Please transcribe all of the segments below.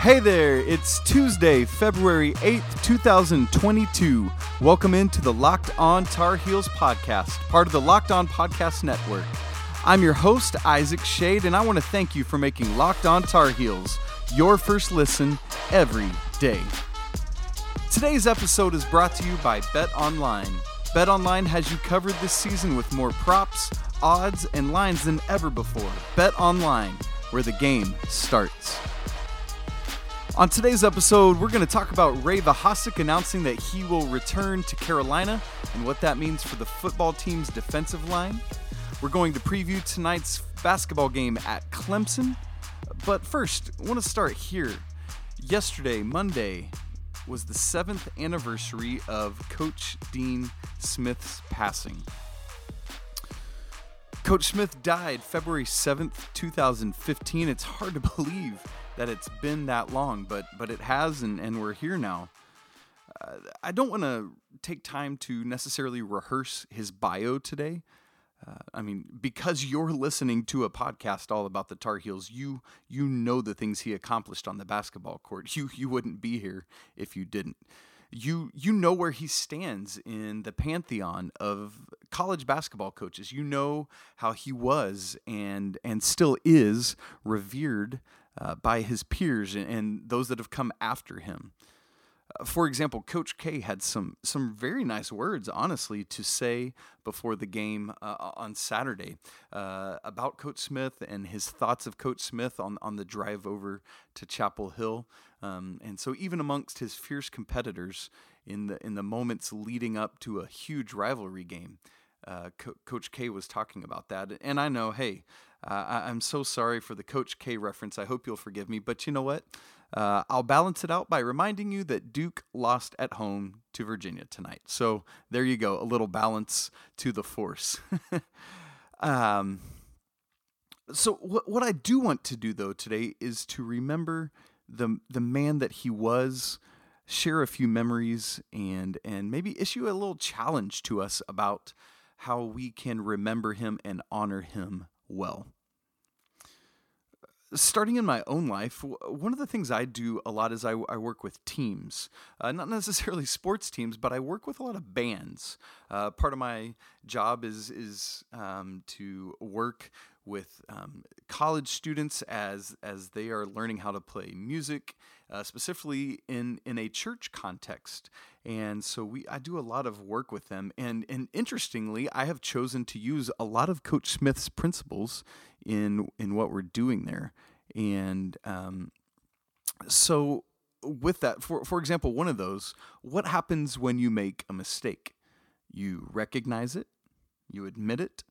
Hey there, it's Tuesday, February 8th, 2022. Welcome into the Locked On Tar Heels podcast, part of the Locked On Podcast Network. I'm your host, Isaac Shade, and I want to thank you for making Locked On Tar Heels your first listen every day. Today's episode is brought to you by Bet Online. Bet Online has you covered this season with more props, odds, and lines than ever before. Bet Online, where the game starts. On today's episode, we're going to talk about Ray Vohasek announcing that he will return to Carolina and what that means for the football team's defensive line. We're going to preview tonight's basketball game at Clemson. But first, I want to start here. Yesterday, Monday, was the seventh anniversary of Coach Dean Smith's passing. Coach Smith died February 7th, 2015. It's hard to believe that it's been that long, but but it has, and, and we're here now. Uh, I don't want to take time to necessarily rehearse his bio today. Uh, I mean, because you're listening to a podcast all about the Tar Heels, you you know the things he accomplished on the basketball court. You you wouldn't be here if you didn't. You you know where he stands in the pantheon of college basketball coaches. You know how he was and and still is revered uh, by his peers and, and, those that have come after him. Uh, for example, Coach K had some some very nice words, honestly, to say before the game uh, on Saturday uh, about Coach Smith and his thoughts of Coach Smith on on the drive over to Chapel Hill. Um, and so, even amongst his fierce competitors in the in the moments leading up to a huge rivalry game, uh, Co- Coach K was talking about that. And I know, hey, uh, I- am so sorry for the Coach K reference. I hope you'll forgive me. But you know what? Uh, I'll balance it out by reminding you that Duke lost at home to Virginia tonight. So there you go, a little balance to the force. um, so what what I do want to do though today is to remember the the man that he was, share a few memories, and and maybe issue a little challenge to us about how we can remember him and honor him well. Starting in my own life, one of the things I do a lot is I, I work with teams. Uh, not necessarily sports teams, but I work with a lot of bands. Uh, part of my job is, is um, to work with um, college students as as they are learning how to play music, uh, specifically in in a church context. And so we I do a lot of work with them. And and interestingly, I have chosen to use a lot of Coach Smith's principles in in what we're doing there. And um, so with that, for for example, one of those, what happens when you make a mistake? You recognize it, you admit it,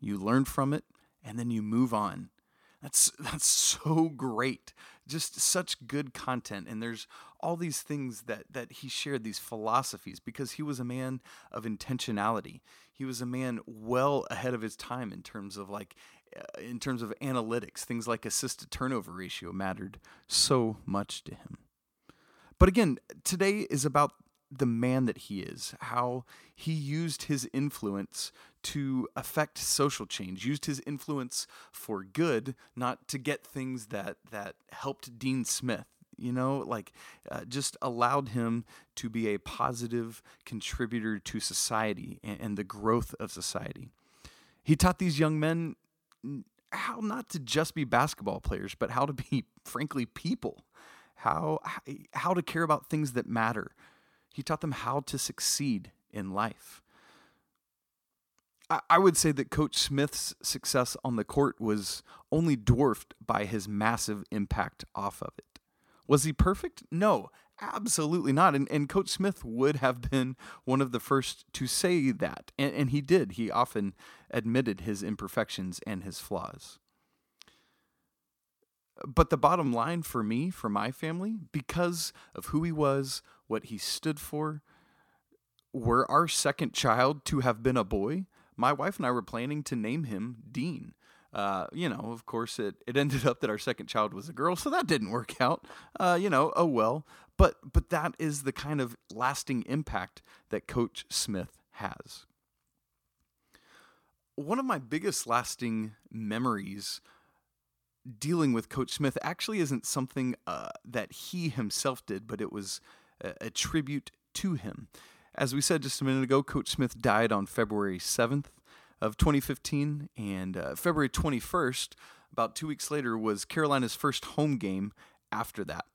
you learn from it, and then you move on. That's that's so great. Just such good content and there's all these things that that he shared these philosophies because he was a man of intentionality. He was a man well ahead of his time in terms of like uh, in terms of analytics. Things like assist to turnover ratio mattered so much to him. But again, today is about the man that he is, how he used his influence to affect social change, used his influence for good, not to get things that that helped Dean Smith. You know, like uh, just allowed him to be a positive contributor to society and, and the growth of society. He taught these young men how not to just be basketball players, but how to be, frankly, people. How how to care about things that matter, he taught them how to succeed in life. I would say that Coach Smith's success on the court was only dwarfed by his massive impact off of it. Was he perfect? No, absolutely not. And, and Coach Smith would have been one of the first to say that. And, and he did. He often admitted his imperfections and his flaws. But the bottom line for me, for my family, because of who he was, what he stood for, were our second child to have been a boy, my wife and I were planning to name him Dean. Uh, you know, of course, it, it ended up that our second child was a girl, so that didn't work out. Uh, you know, oh well. But but that is the kind of lasting impact that Coach Smith has. One of my biggest lasting memories dealing with Coach Smith actually isn't something uh, that he himself did, but it was a, a tribute to him. As we said just a minute ago, Coach Smith died on February 7th of 2015, and uh, February 21st, about two weeks later, was Carolina's first home game after that.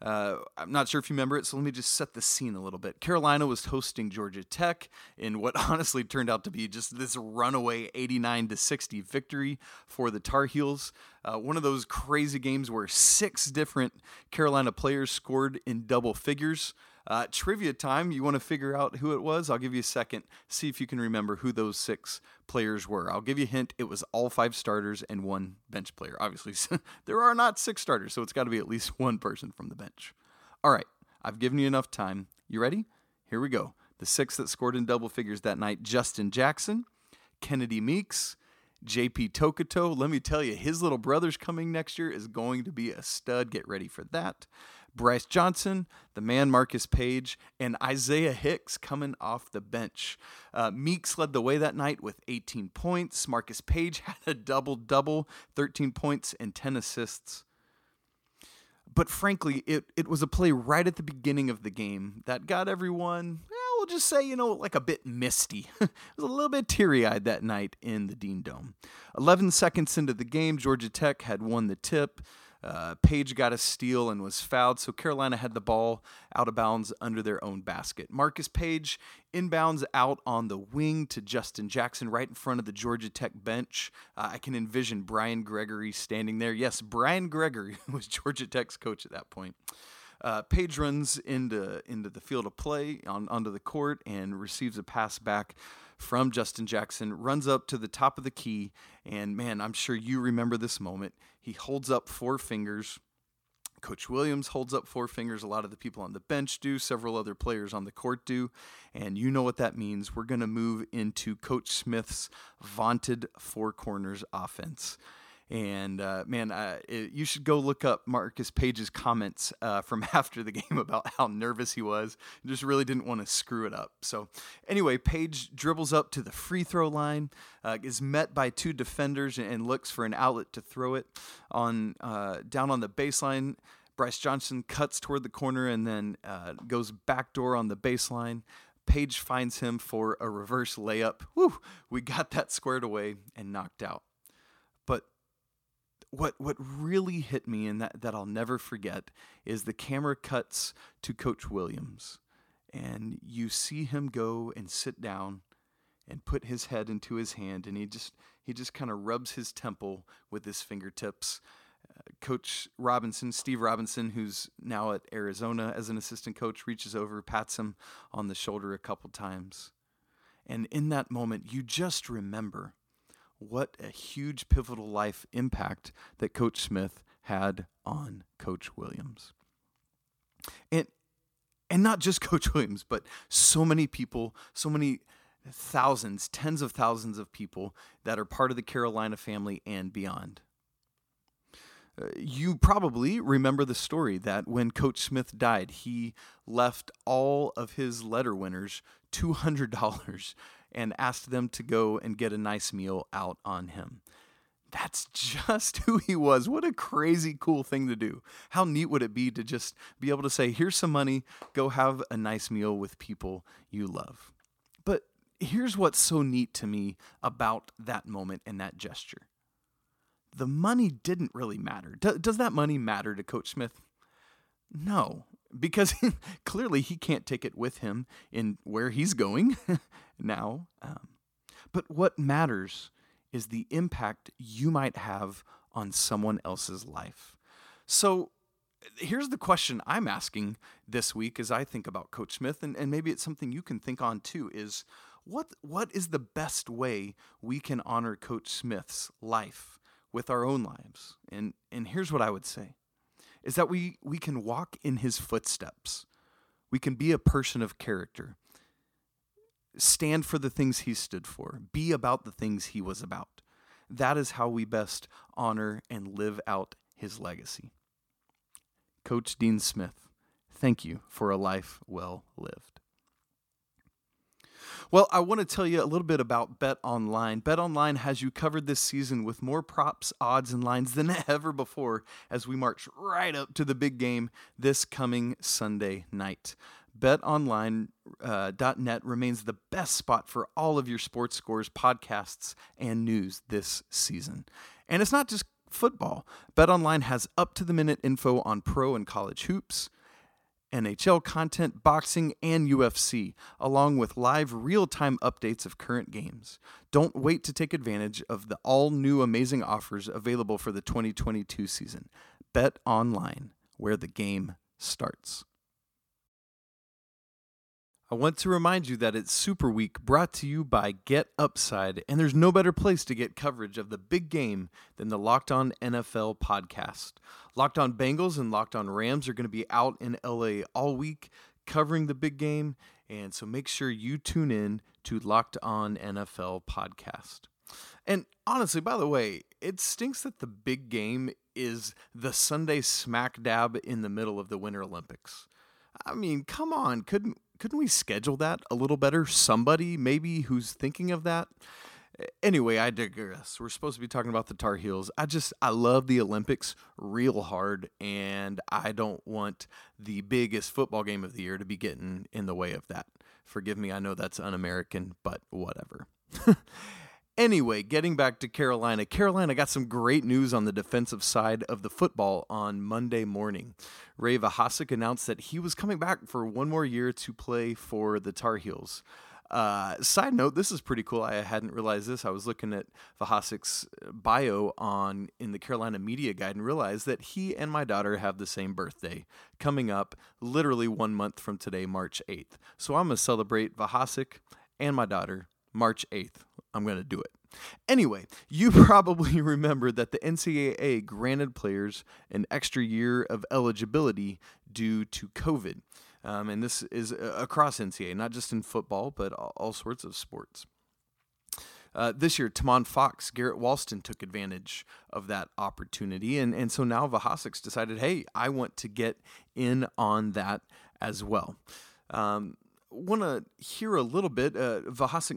Uh, I'm not sure if you remember it, so let me just set the scene a little bit. Carolina was hosting Georgia Tech in what honestly turned out to be just this runaway 89 to 60 victory for the Tar Heels. Uh, one of those crazy games where six different Carolina players scored in double figures. Uh, trivia time. You want to figure out who it was? I'll give you a second. See if you can remember who those six players were. I'll give you a hint. It was all five starters and one bench player. Obviously, there are not six starters, so it's got to be at least one person from the bench. All right, I've given you enough time. You ready? Here we go. The six that scored in double figures that night Justin Jackson, Kennedy Meeks, JP Tokoto. Let me tell you, his little brother's coming next year is going to be a stud. Get ready for that. Brice Johnson, the man Marcus Paige, and Isaiah Hicks coming off the bench. Uh, Meeks led the way that night with 18 points. Marcus Paige had a double double, 13 points and 10 assists. But frankly, it, it was a play right at the beginning of the game that got everyone, well, we'll just say, you know, like a bit misty. it was a little bit teary eyed that night in the Dean Dome. 11 seconds into the game, Georgia Tech had won the tip. Uh, Paige got a steal and was fouled, so Carolina had the ball out of bounds under their own basket. Marcus Paige inbounds out on the wing to Justin Jackson right in front of the Georgia Tech bench. Uh, I can envision Brian Gregory standing there. Yes, Brian Gregory was Georgia Tech's coach at that point. Uh, Paige runs into into the field of play on onto the court and receives a pass back from Justin Jackson, runs up to the top of the key, and man, I'm sure you remember this moment. He holds up four fingers. Coach Williams holds up four fingers. A lot of the people on the bench do. Several other players on the court do. And you know what that means. We're going to move into Coach Smith's vaunted four corners offense. And uh, man, uh, it, you should go look up Marcus Paige's comments uh, from after the game about how nervous he was. He just really didn't want to screw it up. So, anyway, Paige dribbles up to the free throw line, uh, is met by two defenders, and, looks for an outlet to throw it on uh, down on the baseline. Brice Johnson cuts toward the corner and then uh, goes backdoor on the baseline. Paige finds him for a reverse layup. Woo! We got that squared away and knocked out what what really hit me and that, that I'll never forget is the camera cuts to Coach Williams and you see him go and sit down and put his head into his hand and he just he just kind of rubs his temple with his fingertips. Uh, coach Robinson, Steve Robinson, who's now at Arizona as an assistant coach, reaches over, pats him on the shoulder a couple times. And in that moment, you just remember what a huge pivotal life impact that Coach Smith had on Coach Williams. And and not just Coach Williams, but so many people, so many thousands, tens of thousands of people that are part of the Carolina family and beyond. Uh, you probably remember the story that when Coach Smith died, he left all of his letter winners $200 and asked them to go and get a nice meal out on him. That's just who he was. What a crazy cool thing to do. How neat would it be to just be able to say, here's some money, go have a nice meal with people you love. But here's what's so neat to me about that moment and that gesture the money didn't really matter. does that money matter to Coach Smith? No, because clearly he can't take it with him in where he's going now. Um, but what matters is the impact you might have on someone else's life. So here's the question I'm asking this week as I think about Coach Smith, and, and maybe it's something you can think on too, is what what is the best way we can honor Coach Smith's life with our own lives? And and here's what I would say is that we, we can walk in his footsteps. We can be a person of character, stand for the things he stood for, be about the things he was about. That is how we best honor and live out his legacy. Coach Dean Smith, thank you for a life well lived. Well, I want to tell you a little bit about Bet Online. Bet Online has you covered this season with more props, odds, and lines than ever before as we march right up to the big game this coming Sunday night. BetOnline.net uh, remains the best spot for all of your sports scores, podcasts, and news this season. And it's not just football. BetOnline has up to the minute info on pro and college hoops NHL content, boxing, and UFC, along with live real time updates of current games. Don't wait to take advantage of the all new amazing offers available for the 2022 season. Bet online, where the game starts. I want to remind you that it's Super Week brought to you by Get Upside, and there's no better place to get coverage of the big game than the Locked On NFL podcast. Locked On Bengals and Locked On Rams are going to be out in LA all week covering the big game, and so make sure you tune in to Locked On NFL podcast. And honestly, by the way, it stinks that the big game is the Sunday smack dab in the middle of the Winter Olympics. I mean, come on, couldn't couldn't we schedule that a little better? Somebody maybe who's thinking of that. Anyway, I digress. We're supposed to be talking about the Tar Heels. I just I love the Olympics real hard, and I don't want the biggest football game of the year to be getting in the way of that. Forgive me, I know that's un-American, but whatever. Anyway, getting back to Carolina, Carolina got some great news on the defensive side of the football on Monday morning. Ray Vohasek announced that he was coming back for one more year to play for the Tar Heels. Uh, side note, this is pretty cool. I hadn't realized this. I was looking at Vohasek's bio on in the Carolina Media Guide and realized that he and my daughter have the same birthday coming up literally one month from today, March 8th. So I'm going to celebrate Vohasek and my daughter March 8th. I'm going to do it. Anyway, you probably remember that the NCAA granted players an extra year of eligibility due to COVID. Um, and this is uh, across NCAA, not just in football, but all, sorts of sports. Uh, this year, Tomon Fox, Garrett Walston took advantage of that opportunity. And, and so now Vohasek's decided, hey, I want to get in on that as well. Um, want to hear a little bit. Uh,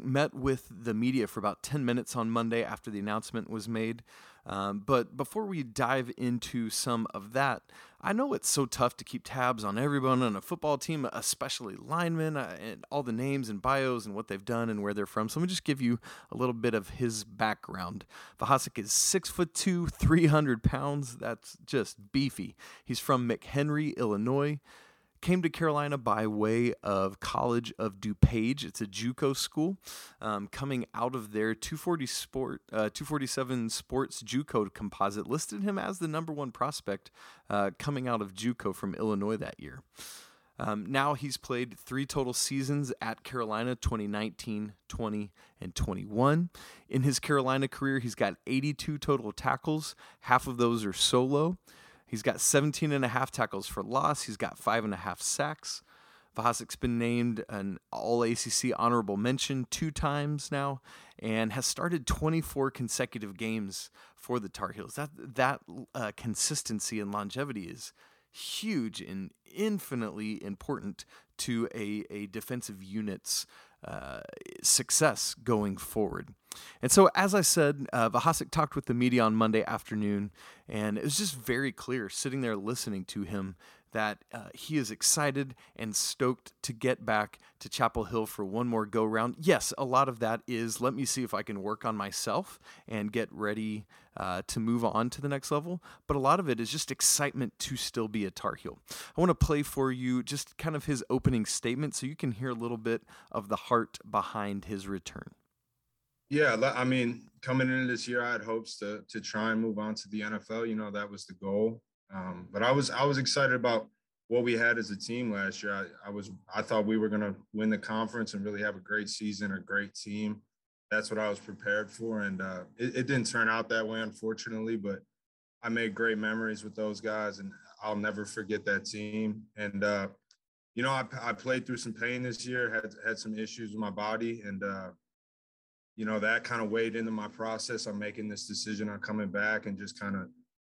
met with the media for about 10 minutes on Monday after the announcement was made. Um, but before we dive into some of that, I know it's so tough to keep tabs on everyone on a football team, especially linemen, uh, and all the names and bios and what they've done and where they're from. So let me just give you a little bit of his background. Vohasek is six foot two, 300 pounds. That's just beefy. He's from McHenry, Illinois came to Carolina by way of College of DuPage. It's a JUCO school. Um, coming out of their 240 sport, uh, 247 sports JUCO composite listed him as the number one prospect uh, coming out of JUCO from Illinois that year. Um, now he's played three total seasons at Carolina 2019, 20, and 21. In his Carolina career, he's got 82 total tackles, half of those are solo. He's got 17 and a half tackles for loss. He's got five and a half sacks. Vohasek's been named an All ACC honorable mention two times now, and has started 24 consecutive games for the Tar Heels. That that uh, consistency and longevity is huge and infinitely important to a, a defensive unit's uh, success going forward. And so, as I said, uh, talked with the media on Monday afternoon, and it was just very clear sitting there listening to him that uh, he is excited and stoked to get back to Chapel Hill for one more go round. Yes, a lot of that is let me see if I can work on myself and get ready uh, to move on to the next level. But a lot of it is just excitement to still be a Tar Heel. I want to play for you just kind of his opening statement so you can hear a little bit of the heart behind his return. Yeah, I mean, coming into this year, I had hopes to to try and move on to the NFL. You know, that was the goal. Um, but I was I was excited about what we had as a team last year. I, I was I thought we were going to win the conference and really have a great season, a great team. That's what I was prepared for, and uh, it, it didn't turn out that way, unfortunately. But I made great memories with those guys, and I'll never forget that team. And uh, you know, I, I played through some pain this year, had had some issues with my body, and uh, you know that kind of weighed into my process on making this decision on coming back and just kind of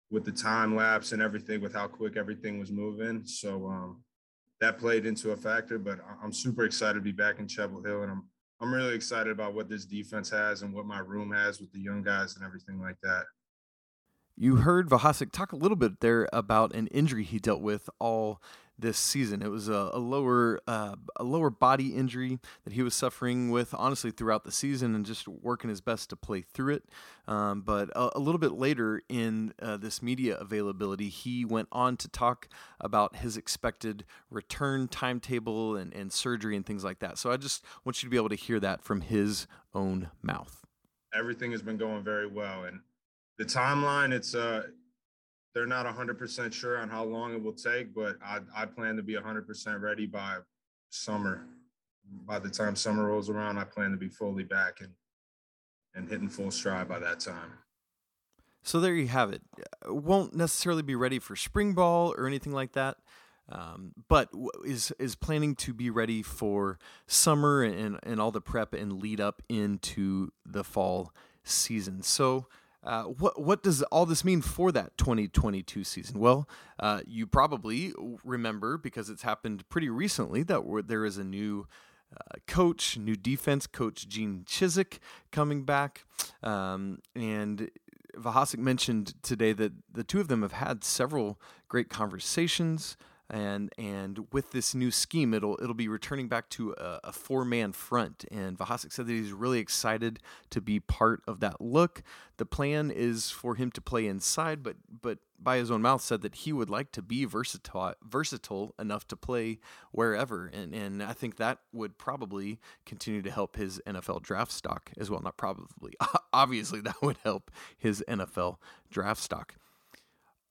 with the time lapse and everything, with how quick everything was moving. So um, that played into a factor. But I'm super excited to be back in Chapel Hill, and I'm I'm really excited about what this defense has and what my room has with the young guys and everything like that. You heard Vohasek talk a little bit there about an injury he dealt with all this season. It was a, a lower uh, a lower body injury that he was suffering with, honestly, throughout the season, and just working his best to play through it. Um, but a, a, little bit later in uh, this media availability, he went on to talk about his expected return timetable and, and surgery and things like that. So I just want you to be able to hear that from his own mouth. Everything has been going very well, and the timeline it's uh they're not 100% sure on how long it will take, but I, I plan to be 100% ready by summer. By the time summer rolls around, I plan to be fully back and and hitting full stride by that time. So there you have it. Won't necessarily be ready for spring ball or anything like that, um, but is is planning to be ready for summer and and all the prep and lead up into the fall season. So uh, what what does all this mean for that 2022 season? Well, uh, you probably remember because it's happened pretty recently that there is a new uh, coach, new defense coach Gene Chizik coming back, um, and Vohasek mentioned today that the two of them have had several great conversations and and with this new scheme, it'll it'll be returning back to a, a four man front. And Vohasek said that he's really excited to be part of that look. The plan is for him to play inside, but but by his own mouth said that he would like to be versatile versatile enough to play wherever. And and I think that would probably continue to help his NFL draft stock as well. Not probably, obviously that would help his NFL draft stock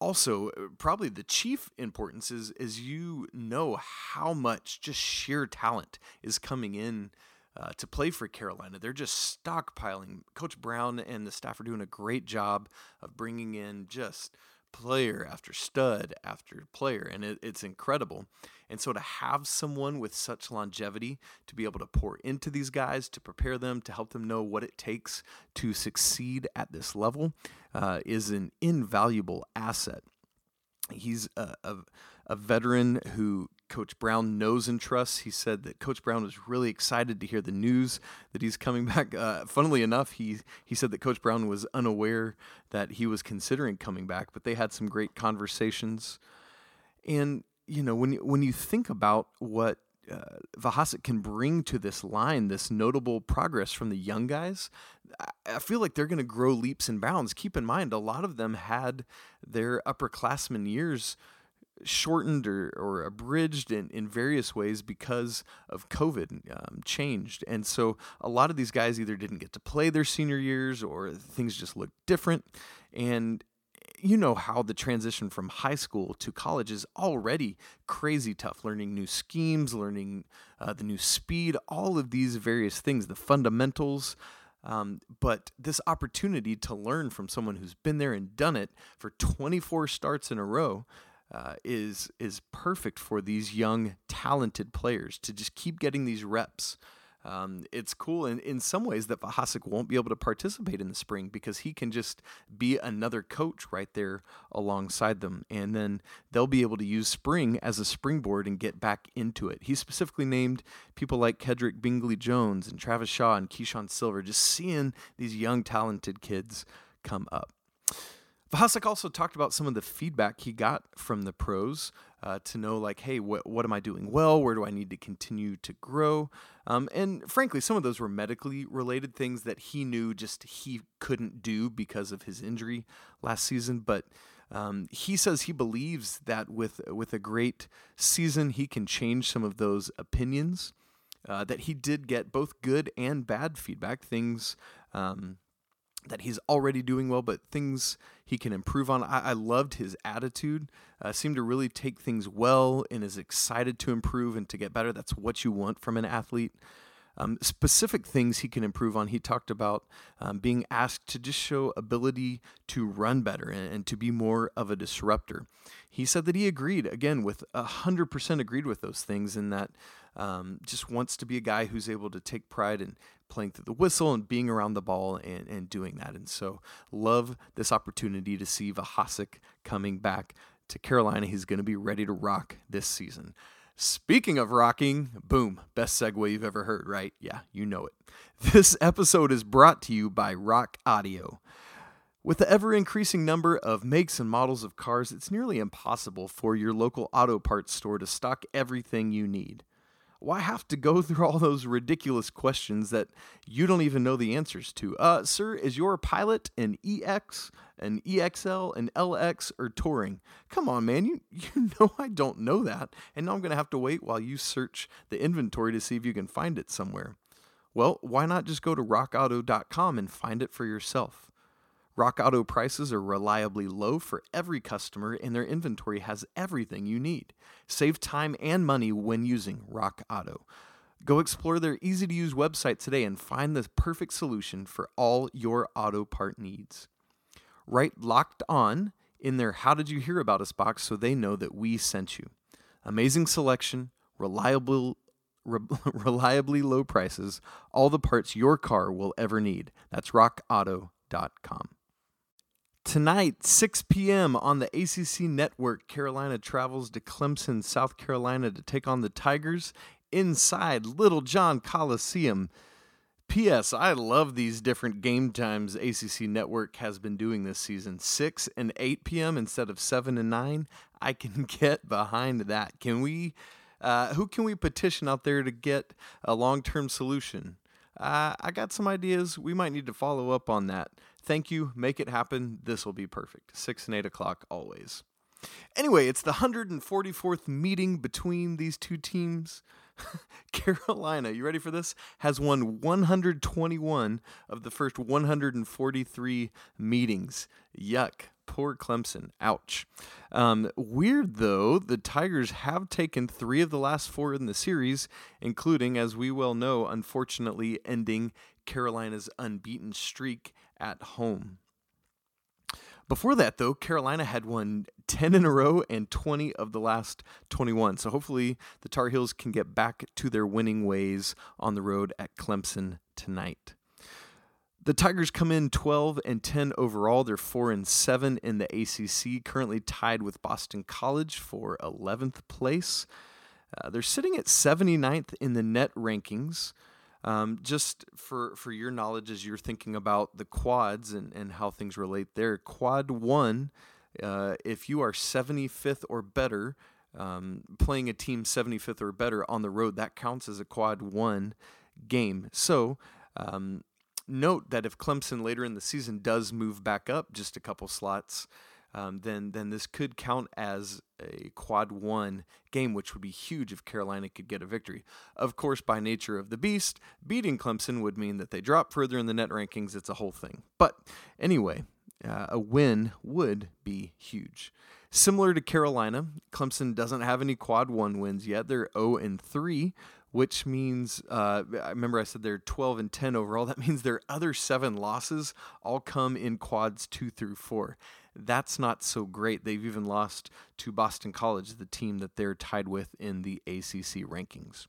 also uh, probably the chief importance is is you know how much just sheer talent is coming in uh, to play for Carolina. They're just stockpiling. Coach Brown and the staff are doing a great job of bringing in just player after stud after player, and it, it's incredible. And so to have someone with such longevity to be able to pour into these guys, to prepare them, to help them know what it takes to succeed at this level, uh, is an invaluable asset. He's a, a, a veteran who Coach Brown knows and trusts. He said that Coach Brown was really excited to hear the news that he's coming back. Uh, funnily enough, he he said that Coach Brown was unaware that he was considering coming back, but they had some great conversations. And you know, when when you think about what uh, can bring to this line, this notable progress from the young guys, I feel like they're going to grow leaps and bounds. Keep in mind, a lot of them had their upperclassmen years shortened or, or abridged in, in various ways because of COVID um, changed. And so a lot of these guys either didn't get to play their senior years or things just looked different. And you know how the transition from high school to college is already crazy tough. Learning new schemes learning uh, the new speed all of these various things the fundamentals. Um, but this opportunity to learn from someone who's been there and done it for 24 starts in a row uh, is is perfect for these young talented players to just keep getting these reps um, it's cool in, in some ways that Vohasek won't be able to participate in the spring because he can just be another coach right there alongside them. And then they'll be able to use spring as a springboard and get back into it. He specifically named people like Kedrick Bingley Jones and Travis Shaw and Keeshawn Silver, just seeing these young, talented kids come up. Vohasek also talked about some of the feedback he got from the pros uh, to know, like, hey, wh- what am I doing well? Where do I need to continue to grow? Um, and frankly, some of those were medically related things that he knew just he couldn't do because of his injury last season. But um, he says he believes that with with a great season, he can change some of those opinions. Uh, that he did get both good and bad feedback, things um, that he's already doing well, but things he can improve on. I, I loved his attitude. Uh, seemed to really take things well and is excited to improve and to get better. That's what you want from an athlete. Um, specific things he can improve on. He talked about um, being asked to just show ability to run better and, and, to be more of a disruptor. He said that he agreed, again, with 100% agreed with those things, and that um, just wants to be a guy who's able to take pride in playing through the whistle and being around the ball and, and doing that. And so, love this opportunity to see Vohasek coming back to Carolina. He's going to be ready to rock this season. Speaking of rocking, boom, best segue you've ever heard, right? Yeah, you know it. This episode is brought to you by Rock Auto. With the ever increasing number of makes and models of cars, it's nearly impossible for your local auto parts store to stock everything you need. Why have to go through all those ridiculous questions that you don't even know the answers to? Uh, sir, is your pilot an EX, an EXL, an LX, or touring? Come on, man, you, you know I don't know that. And now I'm going to have to wait while you search the inventory to see if you can find it somewhere. Well, why not just go to rockauto.com and find it for yourself? Rock Auto prices are reliably low for every customer, and their inventory has everything you need. Save time and money when using Rock Auto. Go explore their easy to use website today and find the perfect solution for all your auto part needs. Write locked on in their How Did You Hear About Us box so they know that we sent you. Amazing selection, reliable re- reliably low prices, all the parts your car will ever need. That's rockauto.com. Tonight, 6 p.m. on the ACC network, Carolina travels to Clemson, South Carolina to take on the Tigers inside Littlejohn Coliseum. P.S. I love these different game times ACC Network has been doing this season. 6 and 8 p.m. instead of 7 and 9. I can get behind that. Can we uh, who can we petition out there to get a long term solution? Uh, I got some ideas. We might need to follow up on that. Thank you. Make it happen. This will be perfect. 6 and 8 o'clock always. Anyway, it's the 144th meeting between these two teams. Carolina, you ready for this? Has won 121 of the first 143 meetings. Yuck. Poor Clemson. Ouch. Um, weird, though, the Tigers have taken three of the last four in the series, including, as we well know, unfortunately ending Carolina's unbeaten streak at home. Before that, though, Carolina had won 10 in a row and 20 of the last 21. So hopefully the Tar Heels can get back to their winning ways on the road at Clemson tonight. The Tigers come in 12 and 10 overall. They're 4 and 7 in the ACC, currently tied with Boston College for 11th place. Uh, they're sitting at 79th in the net rankings. Um, just for, for your knowledge, as you're thinking about the quads and, and how things relate there, quad one, uh, if you are 75th or better, um, playing a team 75th or better on the road, that counts as a quad one game. So, um, note that if Clemson later in the season does move back up just a couple slots, um, then then this could count as a quad one game, which would be huge if Carolina could get a victory. Of course, by nature of the beast, beating Clemson would mean that they drop further in the net rankings. It's a whole thing. But anyway, uh, a win would be huge. Similar to Carolina, Clemson doesn't have any quad one wins yet. They're 0 and 3, which means uh, I remember I said they're 12 and 10 overall. That means their other seven losses all come in quads two through four. That's not so great. They've even lost to Boston College, the team that they're tied with in the ACC rankings.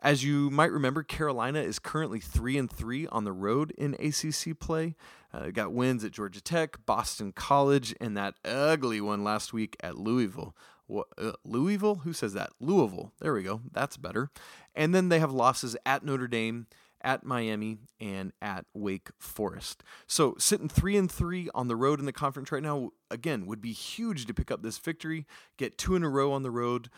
As you might remember, Carolina is currently three and three on the road in ACC play. Uh, got wins at Georgia Tech, Boston College, and that ugly one last week at Louisville. What, uh, Louisville? Who says that? Louisville. There we go. That's better. And then they have losses at Notre Dame, at Miami, and at Wake Forest. So sitting three and three on the road in the conference right now, again, would be huge to pick up this victory, get two in a row on the road,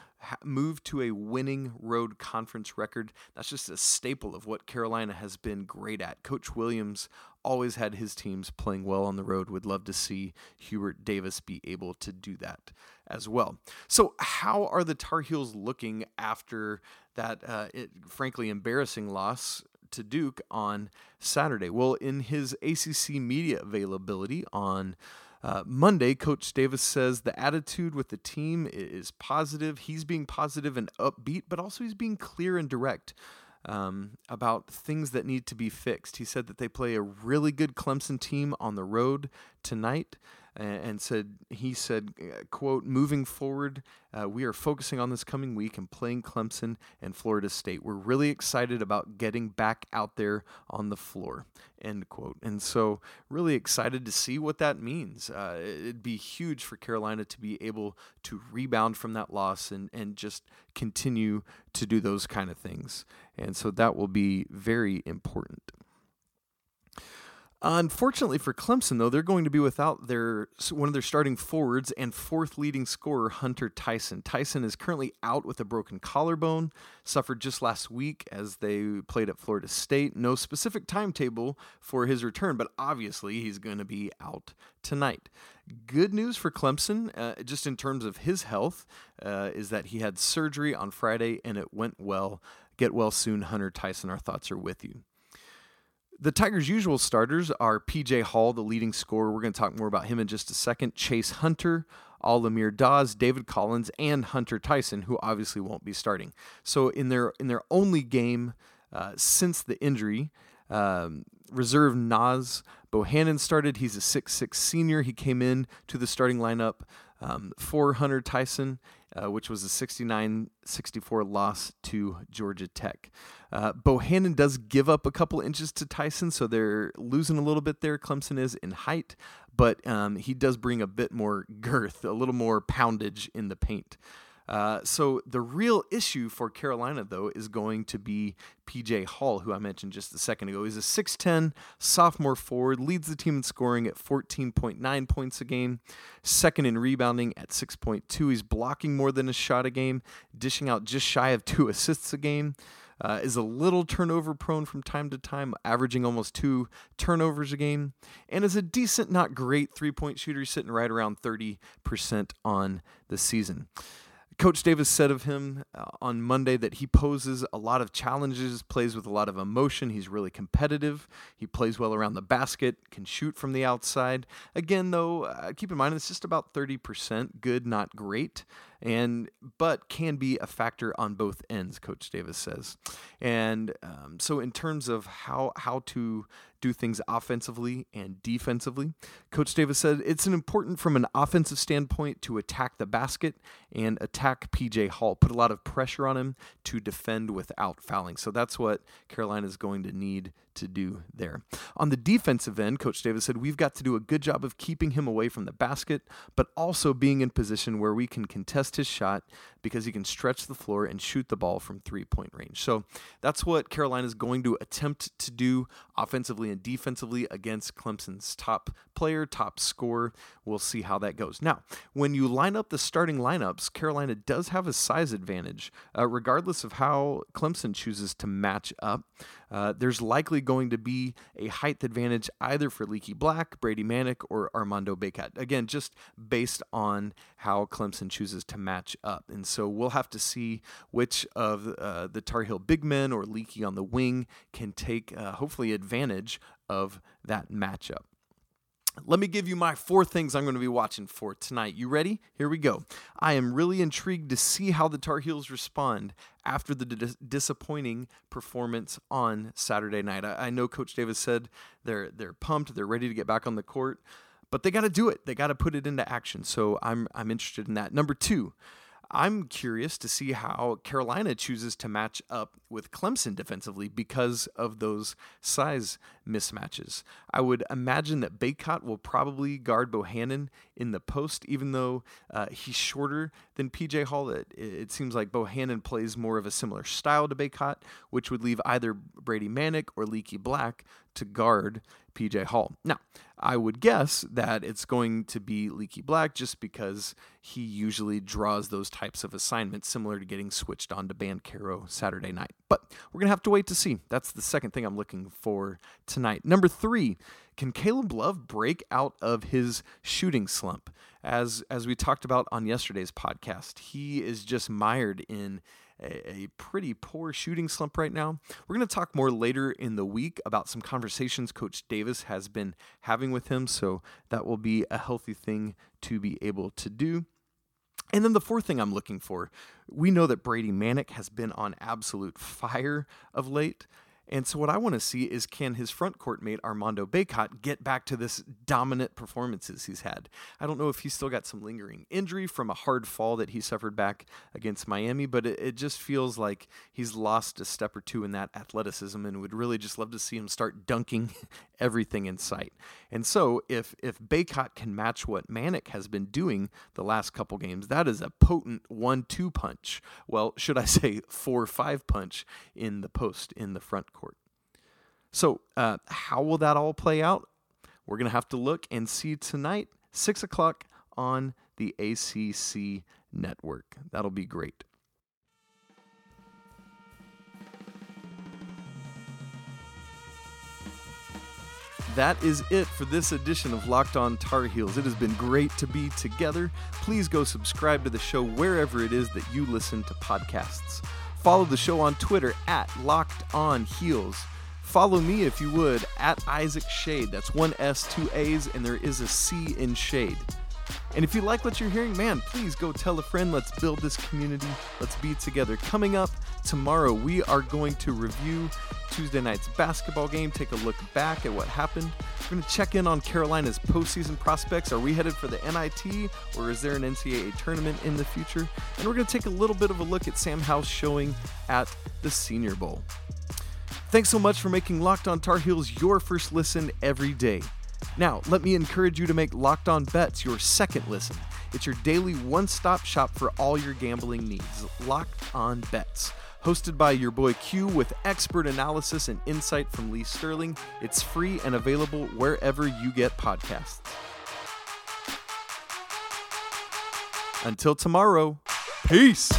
move to a winning road conference record. That's just a staple of what Carolina has been great at. Coach Williams always had his teams playing well on the road. Would love to see Hubert Davis be able to do that as well. So, how are the Tar Heels looking after that, uh, it, frankly, embarrassing loss to Duke on Saturday? Well, in his ACC media availability on uh, Monday, Coach Davis says the attitude with the team is positive. He's being positive and upbeat, but also he's being clear and direct um, about things that need to be fixed. He said that they play a really good Clemson team on the road tonight. And said he said uh, quote moving forward uh, we are focusing on this coming week and playing clemson and florida state. We're really excited about getting back out there on the floor end quote. And so really excited to see what that means. Uh, it'd be huge for carolina to be able to rebound from that loss and, and just continue to do those kind of things. And so that will be very important Unfortunately for Clemson, though, they're going to be without their one of their starting forwards and fourth leading scorer, Hunter Tyson. Tyson is currently out with a broken collarbone, suffered just last week as they played at Florida State. No specific timetable for his return, but obviously he's going to be out tonight. Good news for Clemson, uh, just in terms of his health, uh, is that he had surgery on Friday and it went well. Get well soon, Hunter Tyson. Our thoughts are with you. The Tigers' usual starters are PJ Hall, the leading scorer. We're going to talk more about him in just a second. Chase Hunter, Al-Amir Dawes, David Collins, and Hunter Tyson, who obviously won't be starting. So in their in their only game uh, since the injury, um, reserve Naz Bohannon started. He's a six-six senior. He came in to the starting lineup um, for Hunter Tyson, uh, which was a 69 64 loss to Georgia Tech. Uh, Bohannon does give up a couple inches to Tyson, so they're losing a little bit there. Clemson is in height, but um, he does bring a bit more girth, a little more poundage in the paint. Uh, so the real issue for Carolina, though, is going to be PJ Hall, who I mentioned just a second ago. He's a 6'10 sophomore forward, leads the team in scoring at 14.9 points a game, second in rebounding at 6.2. He's blocking more than a shot a game, dishing out just shy of two assists a game. Uh, is a little turnover prone from time to time, averaging almost two turnovers a game, and is a decent, not great three point shooter, sitting right around 30% on the season. Coach Davis said of him uh, on Monday that he poses a lot of challenges, plays with a lot of emotion. He's really competitive. He plays well around the basket, can shoot from the outside. Again, though, uh, keep in mind it's just about 30% good, not great and but can be a factor on both ends coach davis says and um, so in terms of how how to do things offensively and defensively coach davis said it's an important from an offensive standpoint to attack the basket and attack pj hall put a lot of pressure on him to defend without fouling so that's what carolina is going to need to do there. On the defensive end, Coach Davis said we've got to do a good job of keeping him away from the basket, but also being in position where we can contest his shot because he can stretch the floor and shoot the ball from three point range. So that's what Carolina is going to attempt to do offensively and defensively against Clemson's top player, top scorer. We'll see how that goes. Now, when you line up the starting lineups, Carolina does have a size advantage, uh, regardless of how Clemson chooses to match up. Uh, there's likely going to be a height advantage either for Leaky Black, Brady Manek, or Armando Bacot. Again, just based on how Clemson chooses to match up. And so we'll have to see which of uh, the Tar Heel big men or Leaky on the wing can take, uh, hopefully, advantage of that matchup. Let me give you my four things I'm going to be watching for tonight. You ready? Here we go. I am really intrigued to see how the Tar Heels respond after the dis- disappointing performance on Saturday night. I-, I know Coach Davis said they're they're pumped, they're ready to get back on the court, but they got to do it. They got to put it into action. So I'm I'm interested in that. Number two. I'm curious to see how Carolina chooses to match up with Clemson defensively because of those size mismatches. I would imagine that Bacot will probably guard Bohannon in the post, even though uh, he's shorter than PJ Hall. It, it, seems like Bohannon plays more of a similar style to Bacot, which would leave either Brady Manek or Leaky Black to guard PJ Hall. Now, I would guess that it's going to be Leaky Black just because he usually draws those types of assignments, similar to getting switched on to Banchero Saturday night. But we're going to have to wait to see. That's the second thing I'm looking for tonight. Number three, can Caleb Love break out of his shooting slump? As as we talked about on yesterday's podcast, he is just mired in a, a pretty poor shooting slump right now. We're going to talk more later in the week about some conversations Coach Davis has been having with him, so that will be a healthy thing to be able to do. And then the fourth thing I'm looking for, we know that Brady Manek has been on absolute fire of late. And so, what I want to see is can his front court mate Armando Bacot get back to this dominant performances he's had? I don't know if he's still got some lingering injury from a hard fall that he suffered back against Miami, but it, it just feels like he's lost a step or two in that athleticism and would really just love to see him start dunking everything in sight. And so, if, if Bacot can match what Manek has been doing the last couple games, that is a potent one two punch. Well, should I say four five punch in the post in the front. So, uh, how will that all play out? We're going to have to look and see tonight, 6 o'clock on the ACC network. That'll be great. That is it for this edition of Locked On Tar Heels. It has been great to be together. Please go subscribe to the show wherever it is that you listen to podcasts. Follow the show on Twitter at Locked On Heels. Follow me if you would at Isaac Schade. That's one S, two A's, and there is a C in Schade. And if you like what you're hearing, man, please go tell a friend. Let's build this community. Let's be together. Coming up tomorrow, we are going to review Tuesday night's basketball game, take a look back at what happened. We're going to check in on Carolina's postseason prospects. Are we headed for the NIT or is there an NCAA tournament in the future? And we're going to take a little bit of a look at Sam Howell's showing at the Senior Bowl. Thanks so much for making Locked On Tar Heels your first listen every day. Now, let me encourage you to make Locked On Bets your second listen. It's your daily one stop shop for all your gambling needs. Locked On Bets. Hosted by your boy Q with expert analysis and insight from Lee Sterling. It's free and available wherever you get podcasts. Until tomorrow, peace.